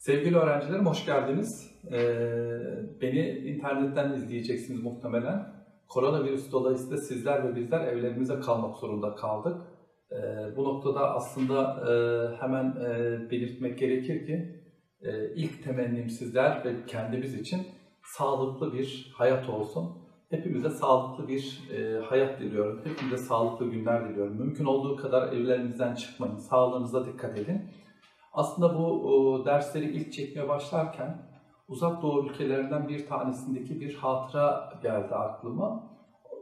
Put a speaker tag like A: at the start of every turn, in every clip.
A: Sevgili öğrencilerim hoş geldiniz. Ee, beni internetten izleyeceksiniz muhtemelen. Koronavirüs dolayısıyla sizler ve bizler evlerimize kalmak zorunda kaldık. Ee, bu noktada aslında e, hemen e, belirtmek gerekir ki e, ilk temennim sizler ve kendimiz için sağlıklı bir hayat olsun. Hepimize sağlıklı bir hayat diliyorum. Hepimize sağlıklı günler diliyorum. Mümkün olduğu kadar evlerinizden çıkmayın. Sağlığınıza dikkat edin. Aslında bu o, dersleri ilk çekmeye başlarken uzak doğu ülkelerinden bir tanesindeki bir hatıra geldi aklıma.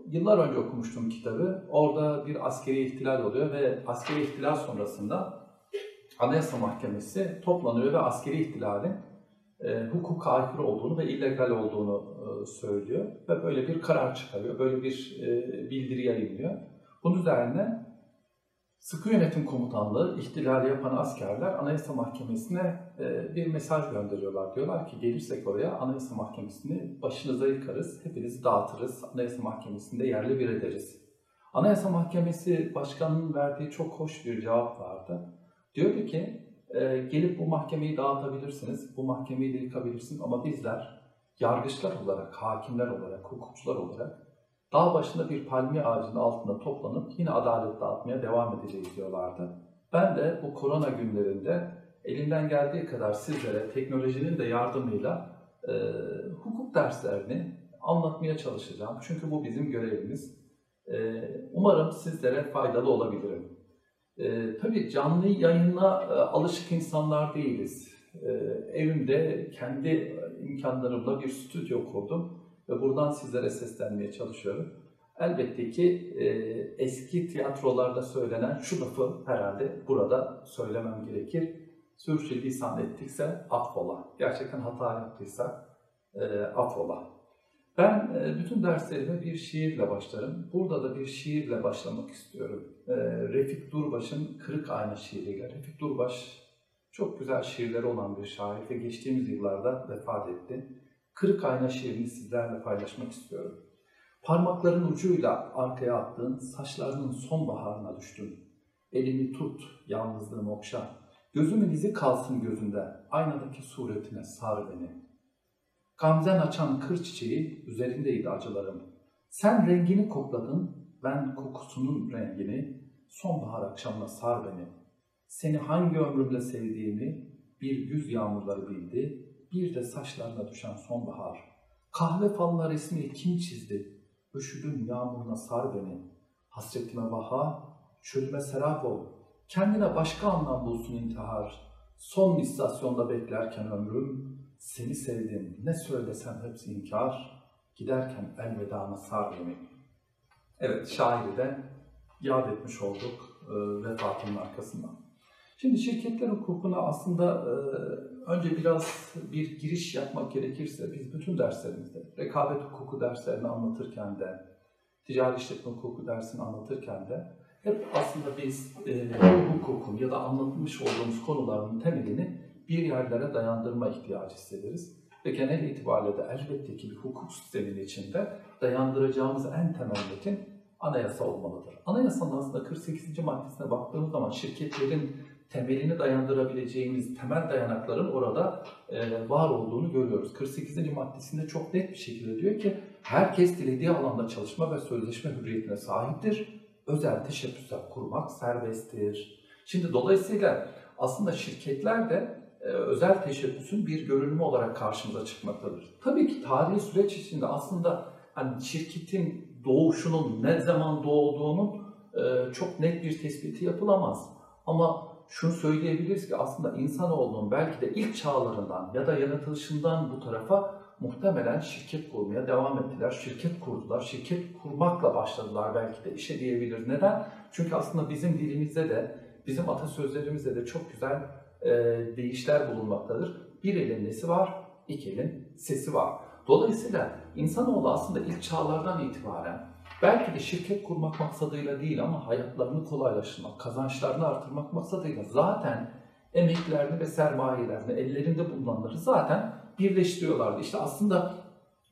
A: Yıllar önce okumuştum kitabı. Orada bir askeri ihtilal oluyor ve askeri ihtilal sonrasında Anayasa Mahkemesi toplanıyor ve askeri ihtilalin e, hukuka aykırı olduğunu ve illegal olduğunu e, söylüyor ve böyle bir karar çıkarıyor, böyle bir e, bildiri yayınlıyor. Bunun üzerine Sıkı Yönetim Komutanlığı ihtilali yapan askerler Anayasa Mahkemesi'ne e, bir mesaj gönderiyorlar. Diyorlar ki gelirsek oraya Anayasa Mahkemesi'ni başınıza yıkarız, hepinizi dağıtırız, Anayasa Mahkemesi'nde yerli bir ederiz. Anayasa Mahkemesi Başkanı'nın verdiği çok hoş bir cevap vardı. Diyordu ki e, gelip bu mahkemeyi dağıtabilirsiniz, bu mahkemeyi de yıkabilirsiniz ama bizler yargıçlar olarak, hakimler olarak, hukukçular olarak dağ başında bir palmiye ağacının altında toplanıp yine adalet dağıtmaya devam edeceğiz diyorlardı. Ben de bu korona günlerinde elimden geldiği kadar sizlere teknolojinin de yardımıyla e, hukuk derslerini anlatmaya çalışacağım. Çünkü bu bizim görevimiz. E, umarım sizlere faydalı olabilirim. E, tabii canlı yayına e, alışık insanlar değiliz. E, evimde kendi imkanlarımla bir stüdyo kurdum ve buradan sizlere seslenmeye çalışıyorum. Elbette ki e, eski tiyatrolarda söylenen şu lafı herhalde burada söylemem gerekir. Sürçülisan ettikse affola. Gerçekten hata yaptıysak e, affola. Ben e, bütün derslerime bir şiirle başlarım. Burada da bir şiirle başlamak istiyorum. E, Refik Durbaş'ın Kırık Ayna şiiriyle. Refik Durbaş çok güzel şiirleri olan bir şair ve geçtiğimiz yıllarda vefat etti. Kırık ayna şiirini sizlerle paylaşmak istiyorum. Parmakların ucuyla arkaya attığın saçlarının sonbaharına düştüm. Elimi tut, yalnızlığımı okşa. Gözümün izi kalsın gözünde, aynadaki suretine sar beni. Gamzen açan kır çiçeği üzerindeydi acılarım. Sen rengini kokladın, ben kokusunun rengini, sonbahar akşamına sar beni. Seni hangi ömrümle sevdiğimi bir güz yağmurları bildi, bir de saçlarına düşen sonbahar. Kahve fallar resmi kim çizdi? Üşüdüm yağmuruna sar beni. Hasretime baha, çölüme serap ol. Kendine başka anlam bulsun intihar. Son istasyonda beklerken ömrüm, seni sevdim ne söylesem hepsi inkar. Giderken elvedana sar beni. Evet, şairi de yad etmiş olduk e, vefatının arkasından. Şimdi şirketler hukukuna aslında e, önce biraz bir giriş yapmak gerekirse biz bütün derslerimizde, rekabet hukuku derslerini anlatırken de, ticari işletme hukuku dersini anlatırken de hep aslında biz e, hukukun ya da anlatmış olduğumuz konuların temelini bir yerlere dayandırma ihtiyacı hissederiz. Ve genel itibariyle de elbette ki bir hukuk sisteminin içinde dayandıracağımız en temel metin anayasa olmalıdır. Anayasanın aslında 48. maddesine baktığımız zaman şirketlerin temelini dayandırabileceğimiz temel dayanakların orada e, var olduğunu görüyoruz. 48. maddesinde çok net bir şekilde diyor ki herkes dilediği alanda çalışma ve sözleşme hürriyetine sahiptir. Özel teşebbüsler kurmak serbesttir. Şimdi dolayısıyla aslında şirketler de e, özel teşebbüsün bir görünümü olarak karşımıza çıkmaktadır. Tabii ki tarihi süreç içinde aslında hani şirketin doğuşunun ne zaman doğduğunun e, çok net bir tespiti yapılamaz. Ama şunu söyleyebiliriz ki aslında insanoğlunun belki de ilk çağlarından ya da yaratılışından bu tarafa muhtemelen şirket kurmaya devam ettiler. Şirket kurdular. Şirket kurmakla başladılar belki de işe diyebiliriz. Neden? Çünkü aslında bizim dilimizde de, bizim atasözlerimizde de çok güzel e, deyişler bulunmaktadır. Bir elin nesi var, iki elin sesi var. Dolayısıyla insanoğlu aslında ilk çağlardan itibaren Belki de şirket kurmak maksadıyla değil ama hayatlarını kolaylaştırmak, kazançlarını artırmak maksadıyla zaten emeklerini ve sermayelerini, ellerinde bulunanları zaten birleştiriyorlardı. İşte aslında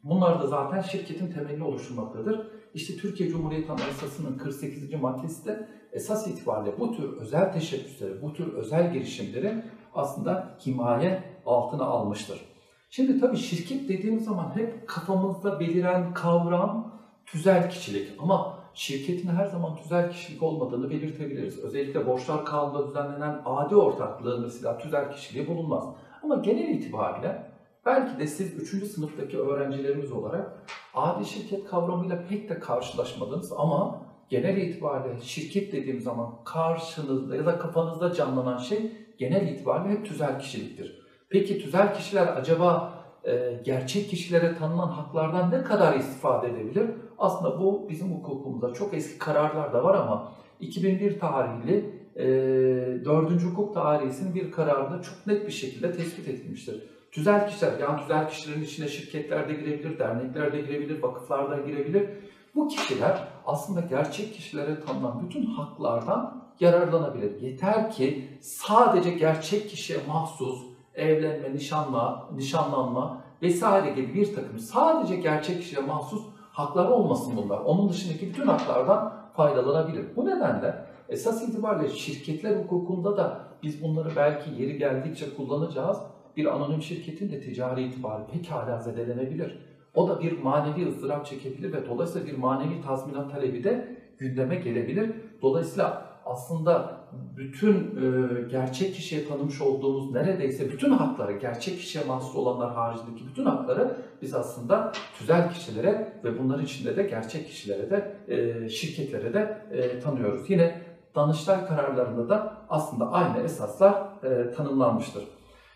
A: bunlar da zaten şirketin temelini oluşturmaktadır. İşte Türkiye Cumhuriyeti Anayasası'nın 48. maddesi de esas itibariyle bu tür özel teşebbüsleri, bu tür özel girişimleri aslında himaye altına almıştır. Şimdi tabii şirket dediğimiz zaman hep kafamızda beliren kavram tüzel kişilik ama şirketin her zaman tüzel kişilik olmadığını belirtebiliriz. Özellikle borçlar kanununda düzenlenen adi ortaklığın mesela tüzel kişiliği bulunmaz. Ama genel itibariyle belki de siz 3. sınıftaki öğrencilerimiz olarak adi şirket kavramıyla pek de karşılaşmadınız ama genel itibariyle şirket dediğim zaman karşınızda ya da kafanızda canlanan şey genel itibariyle hep tüzel kişiliktir. Peki tüzel kişiler acaba e, gerçek kişilere tanınan haklardan ne kadar istifade edebilir? Aslında bu bizim hukukumuzda çok eski kararlar da var ama 2001 tarihli e, 4. hukuk dairesinin bir kararında çok net bir şekilde tespit edilmiştir. Tüzel kişiler, yani tüzel kişilerin içine şirketler de girebilir, dernekler de girebilir, vakıflar da girebilir. Bu kişiler aslında gerçek kişilere tanınan bütün haklardan yararlanabilir. Yeter ki sadece gerçek kişiye mahsus evlenme, nişanla, nişanlanma vesaire gibi bir takım sadece gerçek kişiye mahsus hakları olmasın bunlar. Onun dışındaki bütün haklardan faydalanabilir. Bu nedenle esas itibariyle şirketler hukukunda da biz bunları belki yeri geldikçe kullanacağız. Bir anonim şirketin de ticari itibarı pekala zedelenebilir. O da bir manevi ızdırap çekebilir ve dolayısıyla bir manevi tazminat talebi de gündeme gelebilir. Dolayısıyla aslında bütün e, gerçek kişiye tanımış olduğumuz neredeyse bütün hakları, gerçek kişiye mahsus olanlar haricindeki bütün hakları biz aslında tüzel kişilere ve bunların içinde de gerçek kişilere de, e, şirketlere de e, tanıyoruz. Yine Danıştay kararlarında da aslında aynı esaslar e, tanımlanmıştır.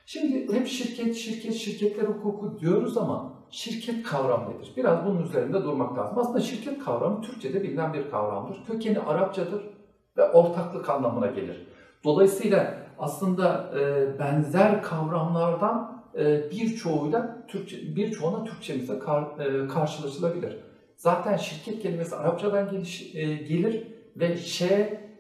A: Şimdi hep şirket, şirket, şirketler hukuku diyoruz ama şirket kavramı nedir? Biraz bunun üzerinde durmak lazım. Aslında şirket kavramı Türkçe'de bilinen bir kavramdır. Kökeni Arapçadır ve ortaklık anlamına gelir. Dolayısıyla aslında e, benzer kavramlardan e, birçoğuyla Türkçe birçoğuna Türkçemize kar, e, karşılaşılabilir. Zaten şirket kelimesi Arapçadan geliş, e, gelir ve Ş,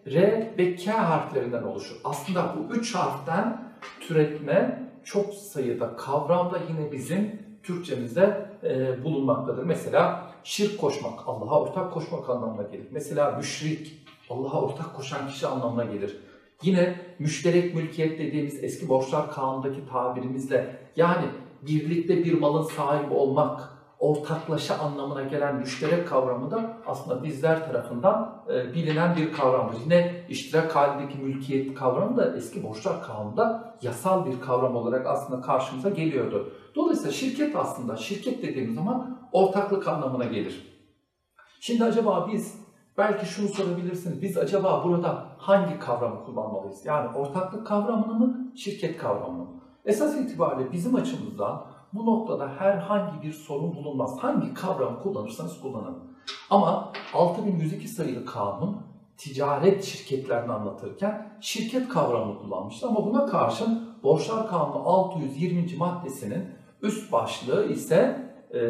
A: R ve K harflerinden oluşur. Aslında bu üç harften türetme çok sayıda kavramda yine bizim Türkçemizde e, bulunmaktadır. Mesela şirk koşmak, Allah'a ortak koşmak anlamına gelir. Mesela müşrik, Allah'a ortak koşan kişi anlamına gelir. Yine müşterek mülkiyet dediğimiz eski borçlar kanundaki tabirimizle yani birlikte bir malın sahibi olmak, ortaklaşa anlamına gelen müşterek kavramı da aslında bizler tarafından e, bilinen bir kavramdır. Yine iştirak halindeki mülkiyet kavramı da eski borçlar kanununda yasal bir kavram olarak aslında karşımıza geliyordu. Dolayısıyla şirket aslında, şirket dediğimiz zaman ortaklık anlamına gelir. Şimdi acaba biz Belki şunu sorabilirsiniz. Biz acaba burada hangi kavramı kullanmalıyız? Yani ortaklık kavramını mı, şirket kavramını mı? Esas itibariyle bizim açımızdan bu noktada herhangi bir sorun bulunmaz. Hangi kavramı kullanırsanız kullanın. Ama 6102 sayılı kanun ticaret şirketlerini anlatırken şirket kavramını kullanmıştı. Ama buna karşın Borçlar Kanunu 620. maddesinin üst başlığı ise e,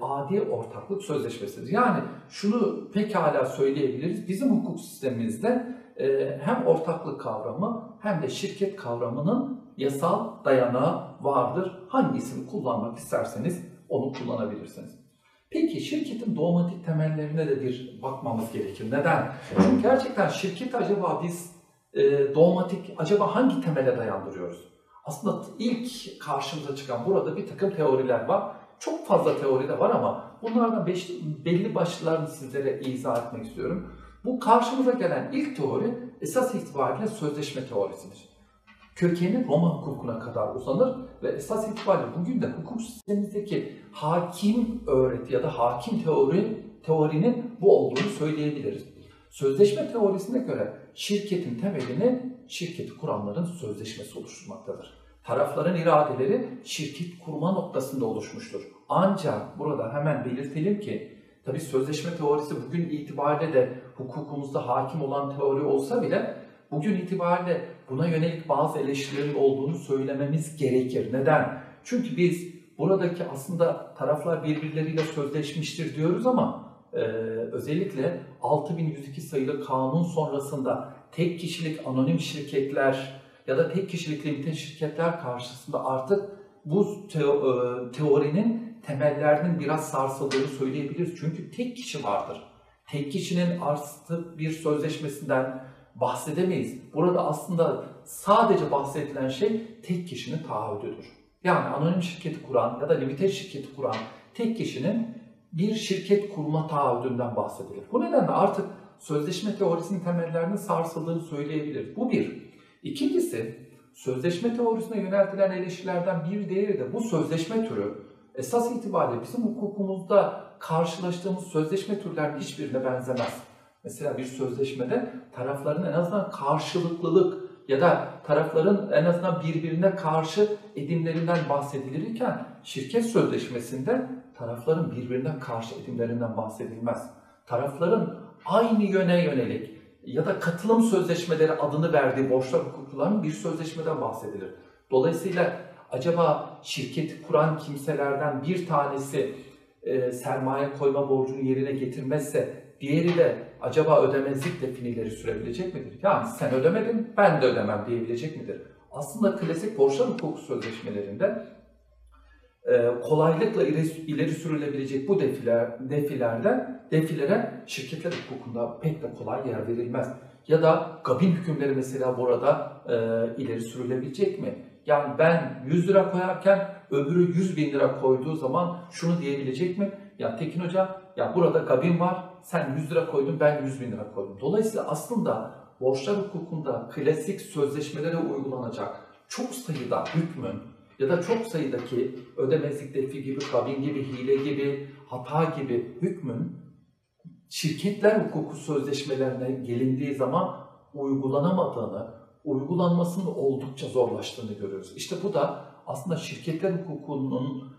A: adi ortaklık sözleşmesidir. Yani şunu pekala söyleyebiliriz. Bizim hukuk sistemimizde e, hem ortaklık kavramı hem de şirket kavramının yasal dayanağı vardır. Hangisini kullanmak isterseniz onu kullanabilirsiniz. Peki şirketin dogmatik temellerine de bir bakmamız gerekir. Neden? Çünkü gerçekten şirketi acaba biz e, dogmatik, acaba hangi temele dayandırıyoruz? Aslında ilk karşımıza çıkan burada bir takım teoriler var. Çok fazla teori de var ama bunlardan beş, belli başlılarını sizlere izah etmek istiyorum. Bu karşımıza gelen ilk teori esas itibariyle sözleşme teorisidir. Kökeni Roma hukukuna kadar uzanır ve esas itibariyle bugün de hukuk sistemimizdeki hakim öğreti ya da hakim teori teorinin bu olduğunu söyleyebiliriz. Sözleşme teorisine göre şirketin temelini şirketi kuranların sözleşmesi oluşturmaktadır tarafların iradeleri şirket kurma noktasında oluşmuştur. Ancak burada hemen belirtelim ki tabi sözleşme teorisi bugün itibariyle de hukukumuzda hakim olan teori olsa bile bugün itibariyle buna yönelik bazı eleştirilerin olduğunu söylememiz gerekir. Neden? Çünkü biz buradaki aslında taraflar birbirleriyle sözleşmiştir diyoruz ama e, özellikle 6102 sayılı kanun sonrasında tek kişilik anonim şirketler ya da tek kişilik limite şirketler karşısında artık bu e, teorinin temellerinin biraz sarsıldığını söyleyebiliriz. Çünkü tek kişi vardır. Tek kişinin artı bir sözleşmesinden bahsedemeyiz. Burada aslında sadece bahsedilen şey tek kişinin taahhüdüdür. Yani anonim şirketi kuran ya da limited şirketi kuran tek kişinin bir şirket kurma taahhüdünden bahsedilir. Bu nedenle artık sözleşme teorisinin temellerinin sarsıldığını söyleyebiliriz. Bu bir. İkincisi, sözleşme teorisine yöneltilen eleştirilerden bir diğeri de bu sözleşme türü esas itibariyle bizim hukukumuzda karşılaştığımız sözleşme türlerinin hiçbirine benzemez. Mesela bir sözleşmede tarafların en azından karşılıklılık ya da tarafların en azından birbirine karşı edimlerinden bahsedilirken şirket sözleşmesinde tarafların birbirine karşı edimlerinden bahsedilmez. Tarafların aynı yöne yönelik ya da katılım sözleşmeleri adını verdiği borçlar hukukçuların bir sözleşmeden bahsedilir. Dolayısıyla acaba şirketi kuran kimselerden bir tanesi e, sermaye koyma borcunu yerine getirmezse diğeri de acaba ödemezlikle finileri sürebilecek midir? Yani sen ödemedin ben de ödemem diyebilecek midir? Aslında klasik borçlar hukuku sözleşmelerinde kolaylıkla ileri, sürülebilecek bu defiler, defilerde defilere şirketler hukukunda pek de kolay yer verilmez. Ya da gabin hükümleri mesela burada e, ileri sürülebilecek mi? Yani ben 100 lira koyarken öbürü 100 bin lira koyduğu zaman şunu diyebilecek mi? Ya Tekin Hoca ya burada gabin var sen 100 lira koydun ben 100 bin lira koydum. Dolayısıyla aslında borçlar hukukunda klasik sözleşmelere uygulanacak çok sayıda hükmün ya da çok sayıdaki ödemezlik defi gibi, kabin gibi, hile gibi, hata gibi hükmün şirketler hukuku sözleşmelerine gelindiği zaman uygulanamadığını, uygulanmasının oldukça zorlaştığını görüyoruz. İşte bu da aslında şirketler hukukunun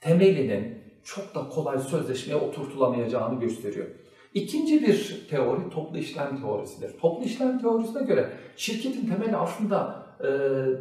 A: temelinin çok da kolay sözleşmeye oturtulamayacağını gösteriyor. İkinci bir teori toplu işlem teorisidir. Toplu işlem teorisine göre şirketin temeli aslında e,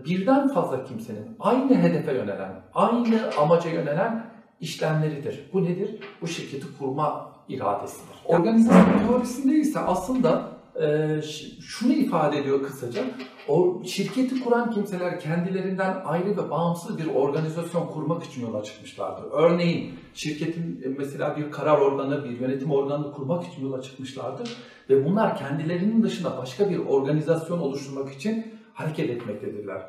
A: birden fazla kimsenin aynı hedefe yönelen, aynı amaca yönelen işlemleridir. Bu nedir? Bu şirketi kurma iradesidir. Organizasyon teorisinde ise aslında e, şunu ifade ediyor kısaca. O şirketi kuran kimseler kendilerinden ayrı ve bağımsız bir organizasyon kurmak için yola çıkmışlardır. Örneğin şirketin e, mesela bir karar organı, bir yönetim organını kurmak için yola çıkmışlardır ve bunlar kendilerinin dışında başka bir organizasyon oluşturmak için hareket etmektedirler.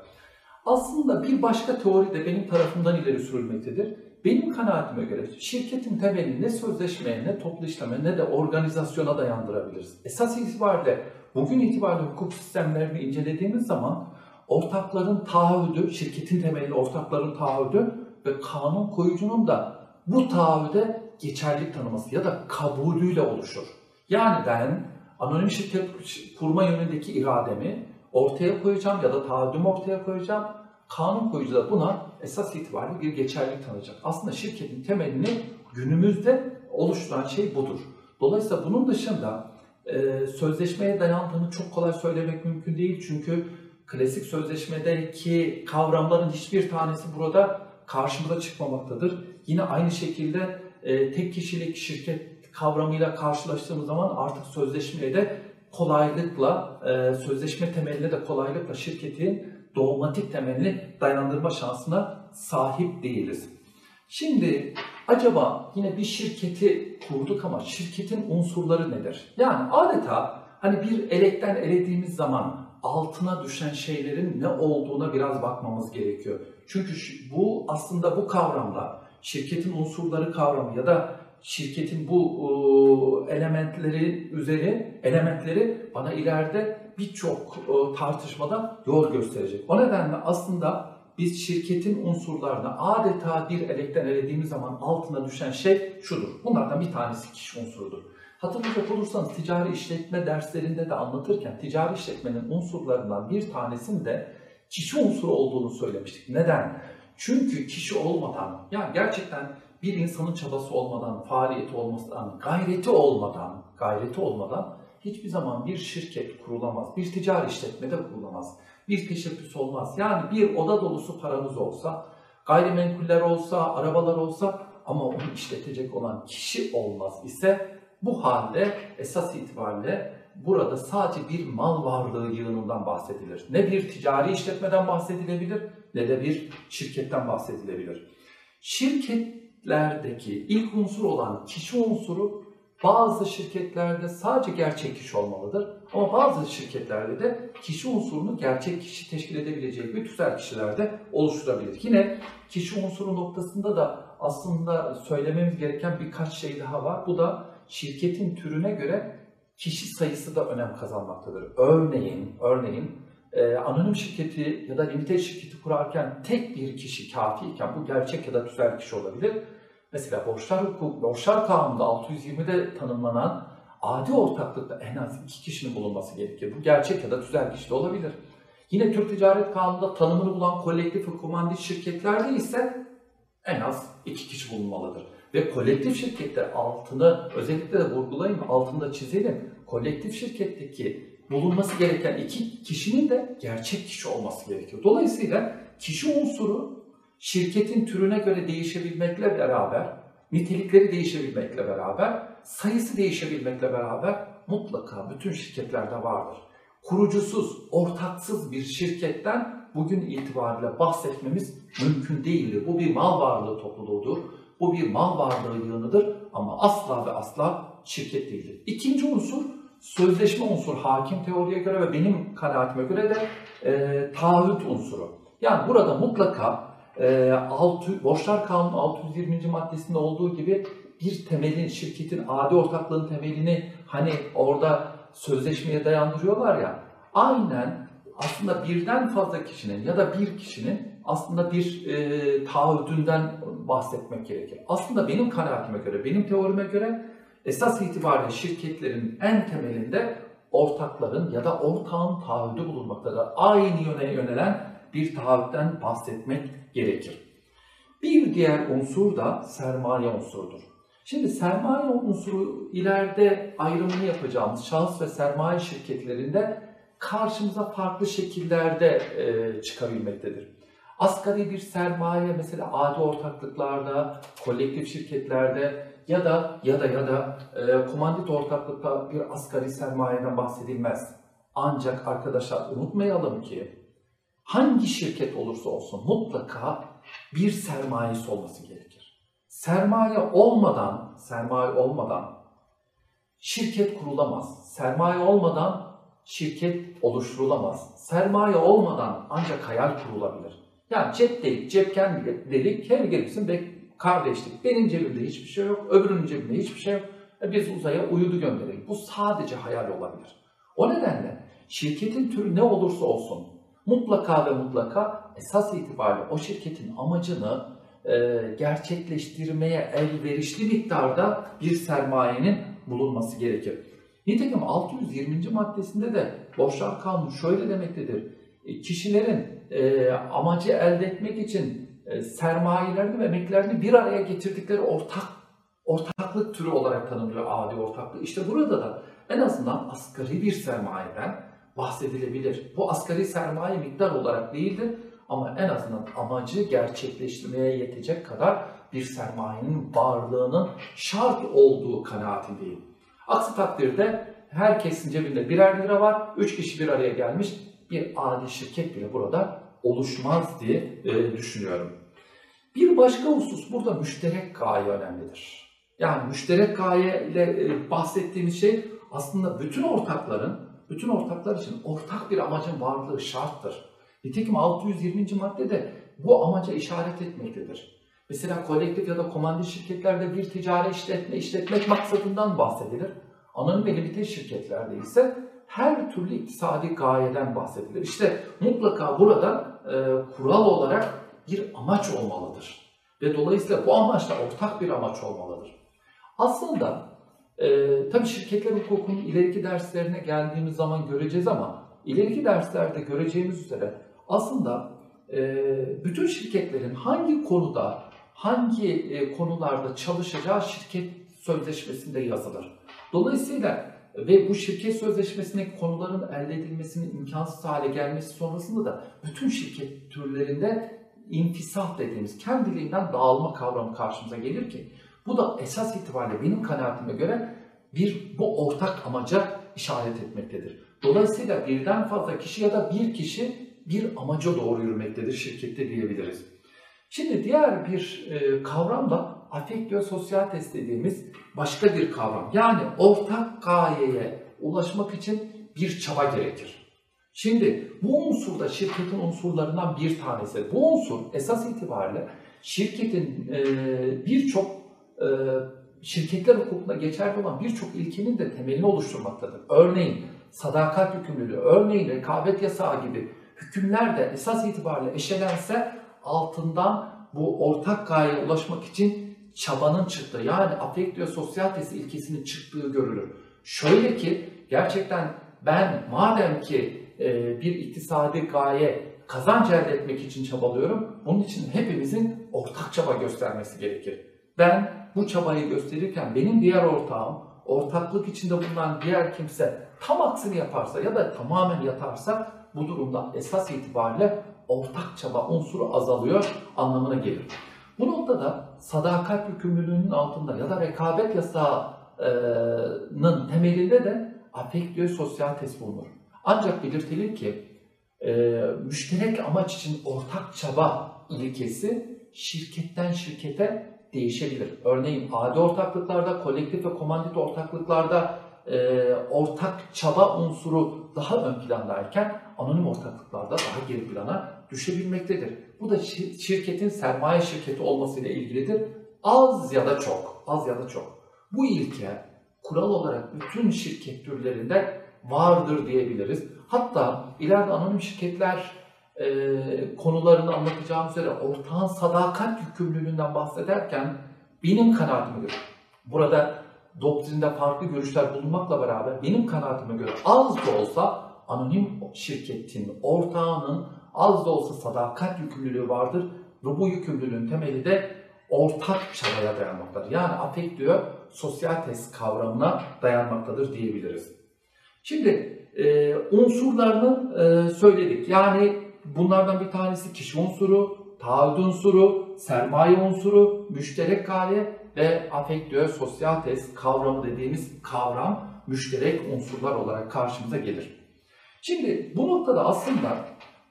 A: Aslında bir başka teori de benim tarafımdan ileri sürülmektedir. Benim kanaatime göre şirketin temelini ne sözleşmeye, ne toplu işleme, ne de organizasyona dayandırabiliriz. Esas itibariyle bugün itibariyle hukuk sistemlerini incelediğimiz zaman ortakların taahhüdü, şirketin temeli ortakların taahhüdü ve kanun koyucunun da bu taahhüde geçerlilik tanıması ya da kabulüyle oluşur. Yani ben anonim şirket kurma yönündeki irademi ortaya koyacağım ya da taahhüdümü ortaya koyacağım. Kanun koyucu da buna esas itibariyle bir geçerlilik tanıyacak. Aslında şirketin temelini günümüzde oluşturan şey budur. Dolayısıyla bunun dışında e, sözleşmeye dayandığını çok kolay söylemek mümkün değil. Çünkü klasik sözleşmedeki kavramların hiçbir tanesi burada karşımıza çıkmamaktadır. Yine aynı şekilde e, tek kişilik şirket kavramıyla karşılaştığımız zaman artık sözleşmeye de kolaylıkla, e, sözleşme temelinde de kolaylıkla şirketin dogmatik temelini dayandırma şansına sahip değiliz. Şimdi acaba yine bir şirketi kurduk ama şirketin unsurları nedir? Yani adeta hani bir elekten elediğimiz zaman altına düşen şeylerin ne olduğuna biraz bakmamız gerekiyor. Çünkü bu aslında bu kavramda şirketin unsurları kavramı ya da şirketin bu elementleri üzeri elementleri bana ileride birçok tartışmada yol gösterecek. O nedenle aslında biz şirketin unsurlarını adeta bir elekten elediğimiz zaman altına düşen şey şudur. Bunlardan bir tanesi kişi unsurudur. Hatırlayacak olursanız ticari işletme derslerinde de anlatırken ticari işletmenin unsurlarından bir tanesinin de kişi unsuru olduğunu söylemiştik. Neden? Çünkü kişi olmadan, yani gerçekten bir insanın çabası olmadan, faaliyeti olmadan, gayreti olmadan, gayreti olmadan hiçbir zaman bir şirket kurulamaz, bir ticari işletme de kurulamaz, bir teşebbüs olmaz. Yani bir oda dolusu paranız olsa, gayrimenkuller olsa, arabalar olsa ama onu işletecek olan kişi olmaz ise bu halde esas itibariyle burada sadece bir mal varlığı yığınından bahsedilir. Ne bir ticari işletmeden bahsedilebilir ne de bir şirketten bahsedilebilir. Şirketlerdeki ilk unsur olan kişi unsuru bazı şirketlerde sadece gerçek kişi olmalıdır Ama bazı şirketlerde de kişi unsurunu gerçek kişi teşkil edebileceği bir tüzel kişilerde oluşturabilir. Yine kişi unsuru noktasında da aslında söylememiz gereken birkaç şey daha var. Bu da şirketin türüne göre kişi sayısı da önem kazanmaktadır. Örneğin, örneğin e, anonim şirketi ya da limited şirketi kurarken tek bir kişi kafiyken bu gerçek ya da tüzel kişi olabilir. Mesela borçlar hukuk, borçlar kanunda 620'de tanımlanan adi ortaklıkta en az iki kişinin bulunması gerekir. Bu gerçek ya da tüzel kişi de olabilir. Yine Türk Ticaret Kanunu'nda tanımını bulan kolektif ve komandit şirketlerde ise en az iki kişi bulunmalıdır. Ve kolektif şirkette altını özellikle de vurgulayayım, altında çizelim. Kolektif şirketteki bulunması gereken iki kişinin de gerçek kişi olması gerekiyor. Dolayısıyla kişi unsuru şirketin türüne göre değişebilmekle beraber, nitelikleri değişebilmekle beraber, sayısı değişebilmekle beraber mutlaka bütün şirketlerde vardır. Kurucusuz, ortaksız bir şirketten bugün itibariyle bahsetmemiz mümkün değildir. Bu bir mal varlığı topluluğudur. Bu bir mal varlığı yığınıdır ama asla ve asla şirket değildir. İkinci unsur sözleşme unsur hakim teoriye göre ve benim kanaatime göre de e, taahhüt unsuru. Yani burada mutlaka e, altı, Borçlar Kanunu 620. maddesinde olduğu gibi bir temelin, şirketin adi ortaklığın temelini hani orada sözleşmeye dayandırıyorlar ya, aynen aslında birden fazla kişinin ya da bir kişinin aslında bir e, taahhüdünden bahsetmek gerekir. Aslında benim kanaatime göre, benim teorime göre esas itibariyle şirketlerin en temelinde ortakların ya da ortağın taahhüdü bulunmaktadır. Aynı yöne yönelen bir taahhütten bahsetmek gerekir. Bir diğer unsur da sermaye unsurudur. Şimdi sermaye unsuru ileride ayrımını yapacağımız şahıs ve sermaye şirketlerinde karşımıza farklı şekillerde e, çıkabilmektedir. Asgari bir sermaye mesela adi ortaklıklarda, kolektif şirketlerde ya da ya da ya da e, komandit ortaklıkta bir asgari sermayeden bahsedilmez. Ancak arkadaşlar unutmayalım ki hangi şirket olursa olsun mutlaka bir sermayesi olması gerekir. Sermaye olmadan, sermaye olmadan şirket kurulamaz. Sermaye olmadan şirket oluşturulamaz. Sermaye olmadan ancak hayal kurulabilir. Yani cep delik, cepken delik, her gelirsin kardeşlik. Benim cebimde hiçbir şey yok, öbürünün cebinde hiçbir şey yok. E biz uzaya uyudu gönderelim. Bu sadece hayal olabilir. O nedenle şirketin türü ne olursa olsun mutlaka ve mutlaka esas itibariyle o şirketin amacını e, gerçekleştirmeye elverişli miktarda bir sermayenin bulunması gerekir. Nitekim 620. maddesinde de Borçlar Kanunu şöyle demektedir. E, kişilerin e, amacı elde etmek için sermayelerini ve emeklerini bir araya getirdikleri ortak ortaklık türü olarak tanımlıyor adi ortaklık. İşte burada da en azından asgari bir sermayeden bahsedilebilir. Bu asgari sermaye miktar olarak değildir ama en azından amacı gerçekleştirmeye yetecek kadar bir sermayenin varlığının şart olduğu kanaatindeyim. Aksi takdirde herkesin cebinde birer lira var, üç kişi bir araya gelmiş, bir adi şirket bile burada oluşmaz diye e, düşünüyorum. Bir başka husus burada müşterek gaye önemlidir. Yani müşterek gaye ile e, bahsettiğimiz şey aslında bütün ortakların, bütün ortaklar için ortak bir amacın varlığı şarttır. Nitekim 620. maddede bu amaca işaret etmektedir. Mesela kolektif ya da komandi şirketlerde bir ticari işletme işletmek maksadından bahsedilir. Anonim ve limite şirketlerde ise her türlü iktisadi gayeden bahsedilir. İşte mutlaka burada e, kural olarak bir amaç olmalıdır. Ve dolayısıyla bu amaç da ortak bir amaç olmalıdır. Aslında e, tabii şirketler hukukunun ileriki derslerine geldiğimiz zaman göreceğiz ama ileriki derslerde göreceğimiz üzere aslında e, bütün şirketlerin hangi konuda, hangi e, konularda çalışacağı şirket sözleşmesinde yazılır. Dolayısıyla ve bu şirket sözleşmesindeki konuların elde edilmesinin imkansız hale gelmesi sonrasında da bütün şirket türlerinde infisah dediğimiz kendiliğinden dağılma kavramı karşımıza gelir ki bu da esas itibariyle benim kanaatime göre bir bu ortak amaca işaret etmektedir. Dolayısıyla birden fazla kişi ya da bir kişi bir amaca doğru yürümektedir şirkette diyebiliriz. Şimdi diğer bir e, kavram da afektio socialis dediğimiz başka bir kavram. Yani ortak gayeye ulaşmak için bir çaba gerekir. Şimdi bu unsur da şirketin unsurlarından bir tanesi. Bu unsur esas itibariyle şirketin e, birçok e, şirketler hukukunda geçerli olan birçok ilkenin de temelini oluşturmaktadır. Örneğin sadakat yükümlülüğü, örneğin rekabet yasağı gibi hükümler de esas itibariyle eşelense altından bu ortak gayeye ulaşmak için çabanın çıktığı yani afekt ve sosyal tesi ilkesinin çıktığı görülür. Şöyle ki gerçekten ben madem ki e, bir iktisadi gaye kazanç elde etmek için çabalıyorum, bunun için hepimizin ortak çaba göstermesi gerekir. Ben bu çabayı gösterirken benim diğer ortağım, ortaklık içinde bulunan diğer kimse tam aksini yaparsa ya da tamamen yatarsa bu durumda esas itibariyle ortak çaba unsuru azalıyor anlamına gelir. Bu noktada sadakat yükümlülüğünün altında ya da rekabet yasağının temelinde de afekt sosyal test bulunur. Ancak belirtilir ki e, müşterek amaç için ortak çaba ilkesi şirketten şirkete değişebilir. Örneğin adi ortaklıklarda, kolektif ve komandit ortaklıklarda e, ortak çaba unsuru daha ön plandayken anonim ortaklıklarda daha geri plana düşebilmektedir. Bu da şirketin sermaye şirketi olmasıyla ilgilidir. Az ya da çok, az ya da çok. Bu ilke kural olarak bütün şirket türlerinde vardır diyebiliriz. Hatta ileride anonim şirketler e, konularını anlatacağım üzere ortağın sadakat yükümlülüğünden bahsederken benim kanaatime göre, burada doktrinde farklı görüşler bulunmakla beraber benim kanaatime göre az da olsa anonim şirketin, ortağının az da olsa sadakat yükümlülüğü vardır ve bu yükümlülüğün temeli de ortak çabaya dayanmaktadır. Yani afekt diyor sosyal test kavramına dayanmaktadır diyebiliriz. Şimdi e, unsurlarını e, söyledik. Yani bunlardan bir tanesi kişi unsuru, taahhüt unsuru, sermaye unsuru, müşterek gaye ve afekt sosyal test kavramı dediğimiz kavram müşterek unsurlar olarak karşımıza gelir. Şimdi bu noktada aslında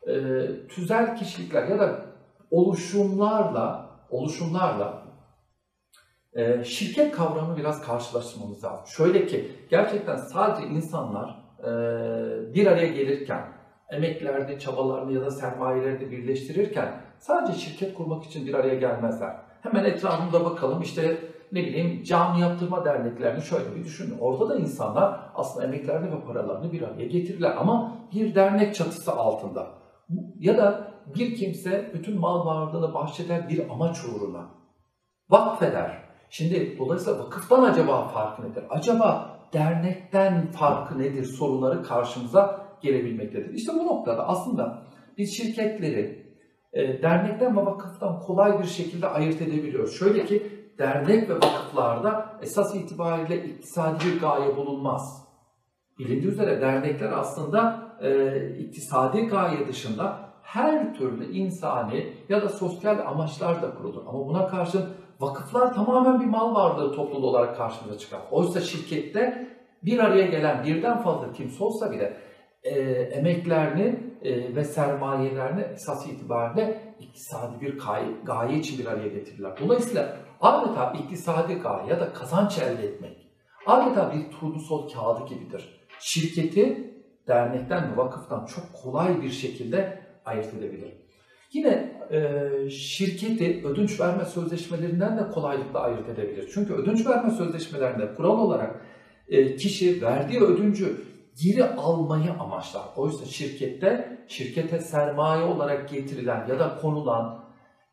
A: e, tüzel kişilikler ya da oluşumlarla oluşumlarla e, şirket kavramını biraz karşılaştırmamız lazım. Şöyle ki gerçekten sadece insanlar e, bir araya gelirken emeklerini, çabalarını ya da sermayelerini birleştirirken sadece şirket kurmak için bir araya gelmezler. Hemen etrafımda bakalım işte ne bileyim cami yaptırma derneklerini şöyle bir düşünün. Orada da insanlar aslında emeklerini ve paralarını bir araya getirirler ama bir dernek çatısı altında. Ya da bir kimse bütün mal varlığını bahşeder bir amaç uğruna. Vakfeder. Şimdi dolayısıyla vakıftan acaba farkı nedir? Acaba dernekten farkı nedir soruları karşımıza gelebilmektedir. İşte bu noktada aslında biz şirketleri e, dernekten ve vakıftan kolay bir şekilde ayırt edebiliyoruz. Şöyle ki dernek ve vakıflarda esas itibariyle iktisadi bir gaye bulunmaz. Bilindiği üzere dernekler aslında e, iktisadi gaye dışında her türlü insani ya da sosyal amaçlar da kurulur. Ama buna karşın vakıflar tamamen bir mal varlığı topluluğu olarak karşımıza çıkar. Oysa şirkette bir araya gelen birden fazla kimse olsa bile e, emeklerini e, ve sermayelerini esas itibariyle iktisadi bir gaye, gaye için bir araya getirirler. Dolayısıyla adeta iktisadi gaye ya da kazanç elde etmek adeta bir turnusol kağıdı gibidir. Şirketi dernekten ve vakıftan çok kolay bir şekilde ayırt edebilir. Yine e, şirketi ödünç verme sözleşmelerinden de kolaylıkla ayırt edebilir. Çünkü ödünç verme sözleşmelerinde kural olarak e, kişi verdiği ödüncü geri almayı amaçlar. Oysa şirkette şirkete sermaye olarak getirilen ya da konulan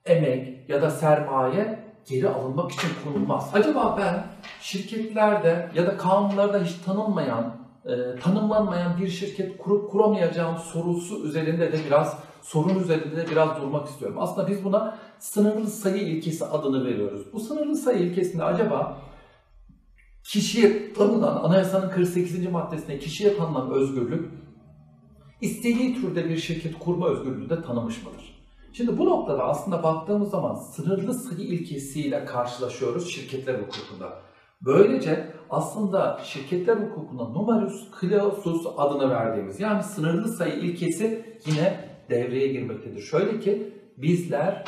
A: emek ya da sermaye geri alınmak için konulmaz. Acaba ben şirketlerde ya da kanunlarda hiç tanınmayan, e, tanımlanmayan bir şirket kurup kuramayacağım sorusu üzerinde de biraz sorun üzerinde de biraz durmak istiyorum. Aslında biz buna sınırlı sayı ilkesi adını veriyoruz. Bu sınırlı sayı ilkesinde acaba kişiye tanınan, anayasanın 48. maddesinde kişiye tanınan özgürlük, istediği türde bir şirket kurma özgürlüğü de tanımış mıdır? Şimdi bu noktada aslında baktığımız zaman sınırlı sayı ilkesiyle karşılaşıyoruz şirketler hukukunda. Böylece aslında şirketler hukukunda numerus clausus adını verdiğimiz yani sınırlı sayı ilkesi yine devreye girmektedir. Şöyle ki bizler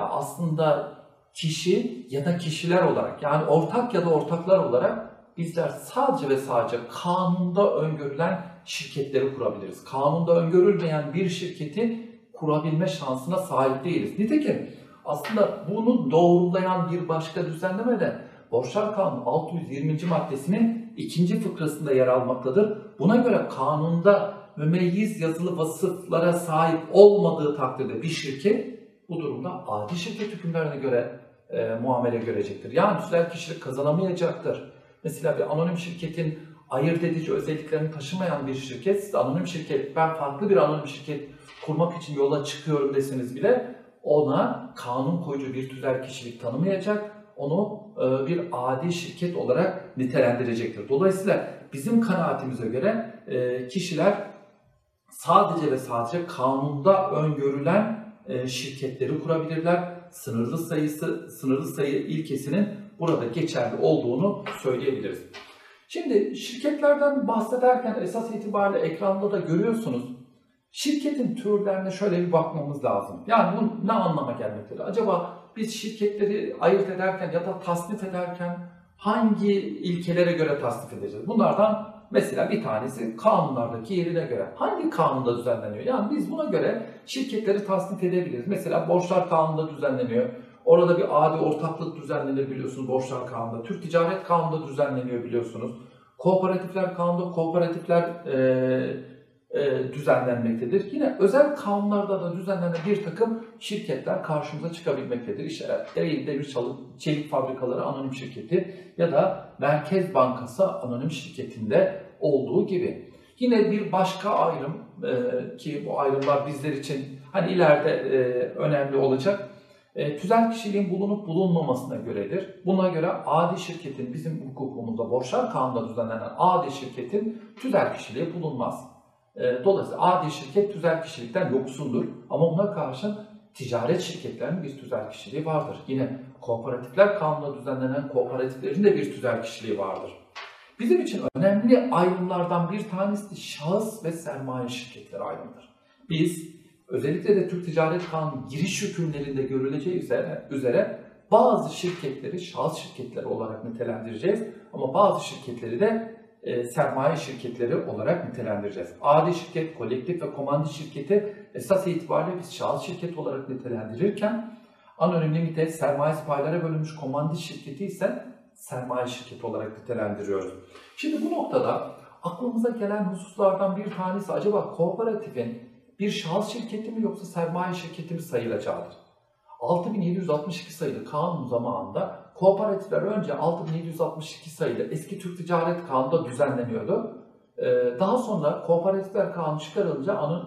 A: aslında kişi ya da kişiler olarak yani ortak ya da ortaklar olarak bizler sadece ve sadece kanunda öngörülen şirketleri kurabiliriz. Kanunda öngörülmeyen bir şirketi kurabilme şansına sahip değiliz. Nitekim aslında bunu doğrulayan bir başka düzenleme de Borçlar Kanunu 620. maddesinin ikinci fıkrasında yer almaktadır. Buna göre kanunda mümeyyiz yazılı vasıflara sahip olmadığı takdirde bir şirket bu durumda adi şirket hükümlerine göre e, muamele görecektir. Yani tüzel kişilik kazanamayacaktır. Mesela bir anonim şirketin ayırt edici özelliklerini taşımayan bir şirket, siz anonim şirket, ben farklı bir anonim şirket kurmak için yola çıkıyorum deseniz bile ona kanun koyucu bir tüzel kişilik tanımayacak, onu e, bir adi şirket olarak nitelendirecektir. Dolayısıyla bizim kanaatimize göre e, kişiler sadece ve sadece kanunda öngörülen e, şirketleri kurabilirler. Sınırlı sayısı, sınırlı sayı ilkesinin burada geçerli olduğunu söyleyebiliriz. Şimdi şirketlerden bahsederken esas itibariyle ekranda da görüyorsunuz. Şirketin türlerine şöyle bir bakmamız lazım. Yani bu ne anlama gelmektedir? Acaba biz şirketleri ayırt ederken ya da tasnif ederken hangi ilkelere göre tasnif edeceğiz? Bunlardan mesela bir tanesi kanunlardaki yerine göre. Hangi kanunda düzenleniyor? Yani biz buna göre şirketleri tasnif edebiliriz. Mesela borçlar kanunda düzenleniyor. Orada bir adi ortaklık düzenlenir biliyorsunuz borçlar kanunda. Türk Ticaret Kanunu'nda düzenleniyor biliyorsunuz. Kooperatifler kanunda kooperatifler e, e, düzenlenmektedir. Yine özel kanunlarda da düzenlenen bir takım şirketler karşımıza çıkabilmektedir. İşte Ereğli Demir Çelik Fabrikaları Anonim Şirketi ya da Merkez Bankası Anonim Şirketi'nde olduğu gibi. Yine bir başka ayrım e, ki bu ayrımlar bizler için hani ileride e, önemli olacak. E, tüzel kişiliğin bulunup bulunmamasına göredir. Buna göre adi şirketin bizim hukukumuzda borçlar kanunda düzenlenen adi şirketin tüzel kişiliği bulunmaz. E, dolayısıyla adi şirket tüzel kişilikten yoksundur. Ama buna karşın ticaret şirketlerinin bir tüzel kişiliği vardır. Yine kooperatifler kanununda düzenlenen kooperatiflerin de bir tüzel kişiliği vardır. Bizim için önemli ayrımlardan bir tanesi de şahıs ve sermaye şirketleri ayrımıdır. Biz özellikle de Türk Ticaret Kanunu giriş hükümlerinde görüleceği üzere, üzere bazı şirketleri şahıs şirketleri olarak nitelendireceğiz ama bazı şirketleri de e, sermaye şirketleri olarak nitelendireceğiz. Adi şirket, kolektif ve komandi şirketi esas itibariyle biz şahıs şirket olarak nitelendirirken anonim limite sermaye paylara bölünmüş komandi şirketi ise sermaye şirketi olarak nitelendiriyoruz. Şimdi bu noktada aklımıza gelen hususlardan bir tanesi acaba kooperatifin bir şahıs şirketi mi yoksa sermaye şirketi mi sayılacağıdır. 6762 sayılı kanun zamanında kooperatifler önce 6762 sayılı eski Türk Ticaret Kanunu'da düzenleniyordu. Ee, daha sonra kooperatifler kanunu çıkarılınca anın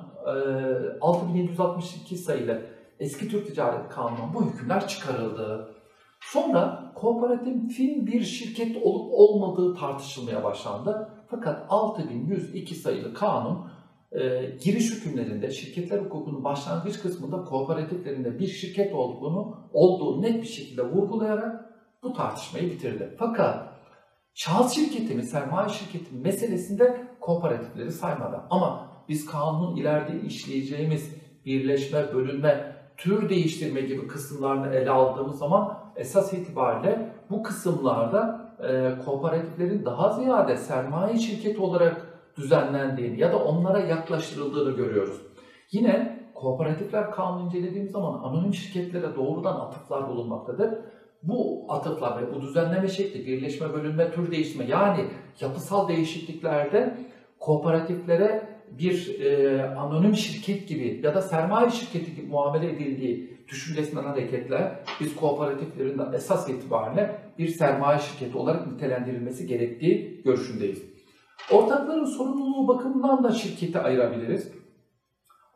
A: 6762 e, sayılı eski Türk Ticaret Kanunu bu hükümler çıkarıldı. Sonra kooperatifin bir şirket olup olmadığı tartışılmaya başlandı. Fakat 6102 sayılı kanun e, giriş hükümlerinde şirketler hukukunun başlangıç kısmında kooperatiflerinde bir şirket olduğunu olduğu net bir şekilde vurgulayarak bu tartışmayı bitirdi. Fakat şahıs şirketi mi, sermaye şirketi mi meselesinde kooperatifleri saymadı. Ama biz kanunun ileride işleyeceğimiz birleşme, bölünme, tür değiştirme gibi kısımlarını ele aldığımız zaman esas itibariyle bu kısımlarda e, kooperatiflerin daha ziyade sermaye şirketi olarak düzenlendiğini ya da onlara yaklaştırıldığını görüyoruz. Yine kooperatifler kanunu incelediğimiz zaman anonim şirketlere doğrudan atıflar bulunmaktadır. Bu atıflar ve bu düzenleme şekli, birleşme, bölünme, tür değişme yani yapısal değişikliklerde kooperatiflere bir e, anonim şirket gibi ya da sermaye şirketi gibi muamele edildiği düşüncesinden hareketle biz kooperatiflerin esas itibariyle bir sermaye şirketi olarak nitelendirilmesi gerektiği görüşündeyiz. Ortakların sorumluluğu bakımından da şirketi ayırabiliriz.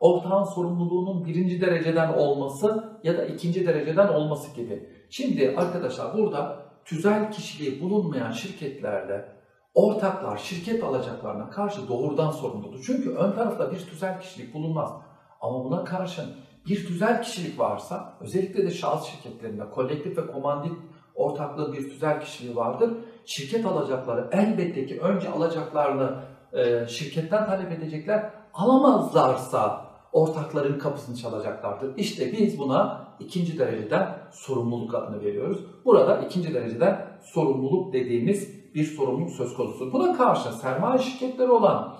A: Ortağın sorumluluğunun birinci dereceden olması ya da ikinci dereceden olması gibi. Şimdi arkadaşlar burada tüzel kişiliği bulunmayan şirketlerde ortaklar şirket alacaklarına karşı doğrudan sorumludur. Çünkü ön tarafta bir tüzel kişilik bulunmaz. Ama buna karşın bir tüzel kişilik varsa özellikle de şahıs şirketlerinde kolektif ve komandit ortaklığı bir tüzel kişiliği vardır. Şirket alacakları elbette ki önce alacaklarını şirketten talep edecekler. Alamazlarsa ortakların kapısını çalacaklardır. İşte biz buna ikinci dereceden sorumluluk adını veriyoruz. Burada ikinci dereceden sorumluluk dediğimiz bir sorumluluk söz konusu. Buna karşı sermaye şirketleri olan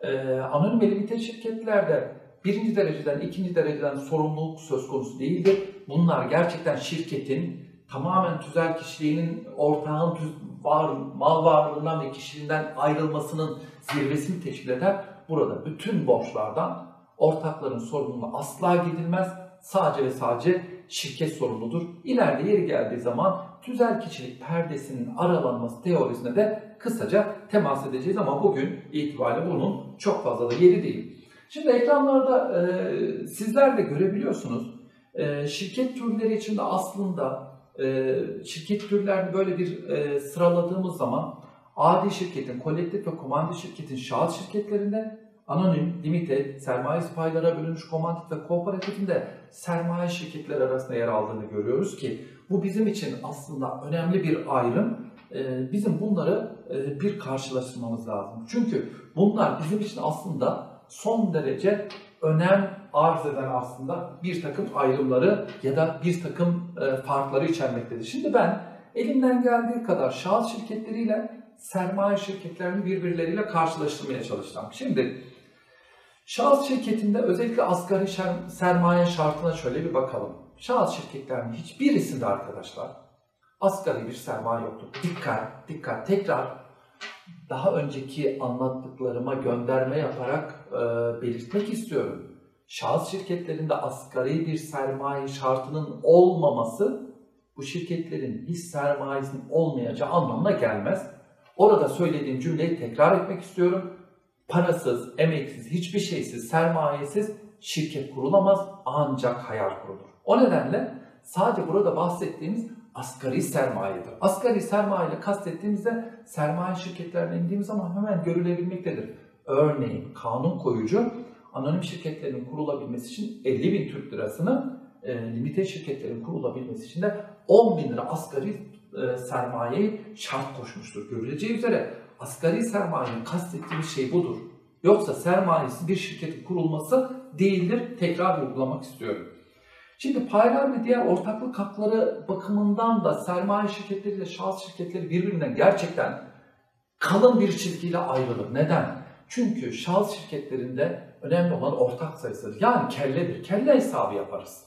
A: Ee, anonim ve şirketlerde birinci dereceden, ikinci dereceden sorumluluk söz konusu değildir. Bunlar gerçekten şirketin tamamen tüzel kişiliğinin, ortağın tüz, var, mal varlığından ve kişiliğinden ayrılmasının zirvesini teşkil eder. Burada bütün borçlardan ortakların sorumluluğuna asla gidilmez. Sadece ve sadece şirket sorumludur. İleride yeri geldiği zaman tüzel kişilik perdesinin aralanması teorisine de kısaca temas edeceğiz ama bugün itibariyle bunun çok fazla da yeri değil. Şimdi ekranlarda e, sizler de görebiliyorsunuz. E, şirket türleri içinde aslında e, şirket türlerini böyle bir e, sıraladığımız zaman adi şirketin, kolektif ve komandi şirketin şahıs şirketlerinde anonim, limited, sermaye paylara bölünmüş komandit ve kooperatifinde sermaye şirketleri arasında yer aldığını görüyoruz ki bu bizim için aslında önemli bir ayrım. Ee, bizim bunları e, bir karşılaştırmamız lazım. Çünkü bunlar bizim için aslında son derece önem arz eden aslında bir takım ayrımları ya da bir takım e, farkları içermektedir. Şimdi ben elimden geldiği kadar şahıs şirketleriyle sermaye şirketlerini birbirleriyle karşılaştırmaya çalıştım. Şimdi şahıs şirketinde özellikle asgari sermaye şartına şöyle bir bakalım. Şahıs şirketlerinin hiçbirisinde arkadaşlar asgari bir sermaye yoktur. Dikkat, dikkat. Tekrar daha önceki anlattıklarıma gönderme yaparak e, belirtmek istiyorum. Şahıs şirketlerinde asgari bir sermaye şartının olmaması bu şirketlerin hiç sermayesinin olmayacağı anlamına gelmez. Orada söylediğim cümleyi tekrar etmek istiyorum. Parasız, emeksiz, hiçbir şeysiz, sermayesiz şirket kurulamaz ancak hayal kurulur. O nedenle sadece burada bahsettiğimiz asgari sermayedir. Asgari sermaye ile kastettiğimizde sermaye şirketlerine indiğimiz zaman hemen görülebilmektedir. Örneğin kanun koyucu anonim şirketlerin kurulabilmesi için 50 bin Türk lirasını e, limite şirketlerin kurulabilmesi için de 10 bin lira asgari e, sermayeyi şart koşmuştur. Görüleceği üzere asgari sermayenin kastettiği şey budur. Yoksa sermayesi bir şirketin kurulması değildir. Tekrar vurgulamak istiyorum. Şimdi paylar ve diğer ortaklık hakları bakımından da sermaye şirketleri ile şahıs şirketleri birbirinden gerçekten kalın bir çizgiyle ayrılır. Neden? Çünkü şahıs şirketlerinde önemli olan ortak sayısıdır. Yani kelledir. Kelle hesabı yaparız.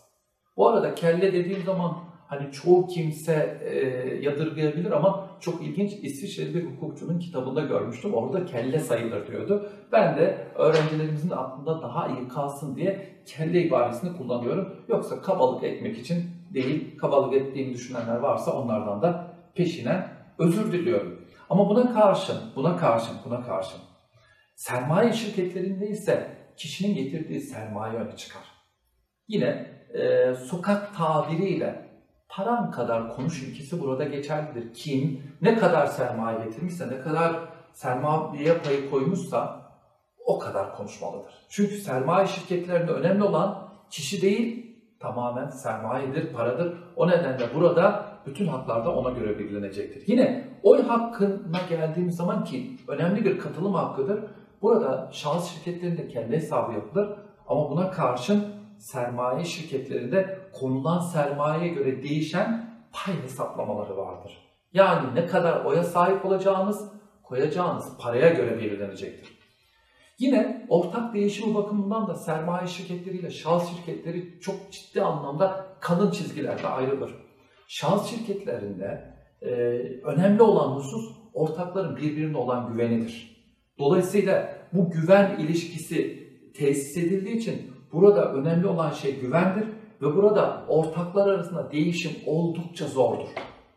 A: Bu arada kelle dediğim zaman hani çoğu kimse e, yadırgayabilir ama çok ilginç İsviçreli bir hukukçunun kitabında görmüştüm. Orada kelle sayılır diyordu. Ben de öğrencilerimizin aklında daha iyi kalsın diye kelle ibaresini kullanıyorum. Yoksa kabalık etmek için değil, kabalık ettiğimi düşünenler varsa onlardan da peşinen özür diliyorum. Ama buna karşın, buna karşın, buna karşın sermaye şirketlerinde ise kişinin getirdiği sermaye öne çıkar. Yine e, sokak tabiriyle param kadar konuş ilkesi burada geçerlidir. Kim ne kadar sermaye getirmişse, ne kadar sermaye payı koymuşsa o kadar konuşmalıdır. Çünkü sermaye şirketlerinde önemli olan kişi değil, tamamen sermayedir, paradır. O nedenle burada bütün haklar da ona göre belirlenecektir. Yine oy hakkına geldiğimiz zaman ki önemli bir katılım hakkıdır. Burada şahıs şirketlerinde kendi hesabı yapılır ama buna karşın sermaye şirketlerinde konulan sermayeye göre değişen pay hesaplamaları vardır. Yani ne kadar oya sahip olacağınız, koyacağınız paraya göre belirlenecektir. Yine ortak değişimi bakımından da sermaye şirketleriyle şahıs şirketleri çok ciddi anlamda kalın çizgilerde ayrılır. Şahıs şirketlerinde e, önemli olan husus ortakların birbirine olan güvenidir. Dolayısıyla bu güven ilişkisi tesis edildiği için burada önemli olan şey güvendir ve burada ortaklar arasında değişim oldukça zordur.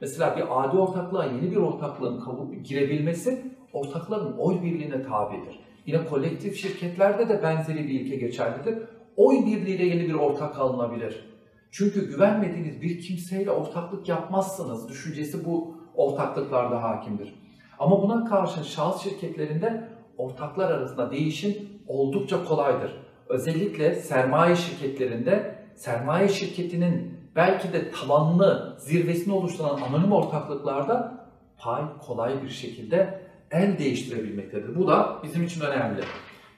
A: Mesela bir adi ortaklığa yeni bir ortaklığın kabul girebilmesi ortakların oy birliğine tabidir. Yine kolektif şirketlerde de benzeri bir ilke geçerlidir. Oy birliğiyle yeni bir ortak alınabilir. Çünkü güvenmediğiniz bir kimseyle ortaklık yapmazsınız. Düşüncesi bu ortaklıklarda hakimdir. Ama buna karşın şahıs şirketlerinde ortaklar arasında değişim oldukça kolaydır. Özellikle sermaye şirketlerinde sermaye şirketinin belki de tavanlı zirvesini oluşturan anonim ortaklıklarda pay kolay bir şekilde el değiştirebilmektedir. Bu da bizim için önemli.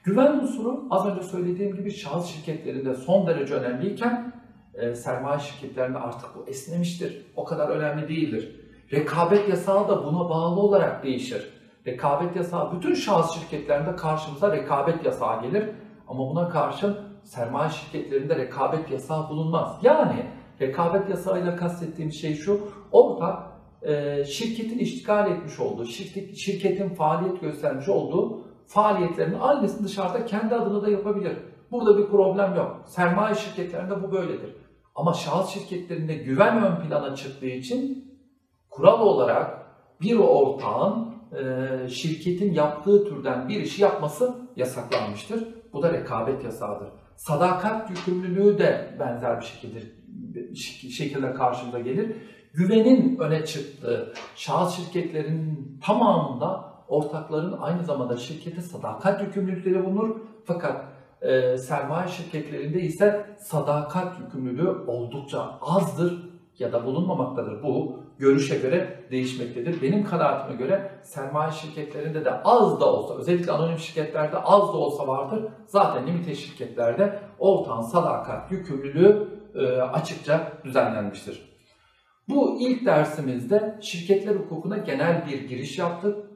A: Güven unsuru az önce söylediğim gibi şahıs şirketlerinde son derece önemliyken e, sermaye şirketlerinde artık bu esnemiştir. O kadar önemli değildir. Rekabet yasağı da buna bağlı olarak değişir. Rekabet yasağı bütün şahıs şirketlerinde karşımıza rekabet yasağı gelir. Ama buna karşın sermaye şirketlerinde rekabet yasağı bulunmaz. Yani rekabet yasağıyla kastettiğim şey şu, orada e, şirketin iştigal etmiş olduğu, şirket, şirketin faaliyet göstermiş olduğu faaliyetlerin aynısını dışarıda kendi adına da yapabilir. Burada bir problem yok. Sermaye şirketlerinde bu böyledir. Ama şahıs şirketlerinde güven ön plana çıktığı için kural olarak bir ortağın e, şirketin yaptığı türden bir işi yapması yasaklanmıştır. Bu da rekabet yasağıdır. Sadakat yükümlülüğü de benzer bir şekilde, şekilde karşımıza gelir. Güvenin öne çıktığı şahıs şirketlerinin tamamında ortakların aynı zamanda şirkete sadakat yükümlülükleri bulunur. Fakat e, sermaye şirketlerinde ise sadakat yükümlülüğü oldukça azdır ya da bulunmamaktadır. Bu görüşe göre değişmektedir. Benim kanaatime göre sermaye şirketlerinde de az da olsa, özellikle anonim şirketlerde az da olsa vardır. Zaten limite şirketlerde ortağın sadakat yükümlülüğü e, açıkça düzenlenmiştir. Bu ilk dersimizde şirketler hukukuna genel bir giriş yaptık.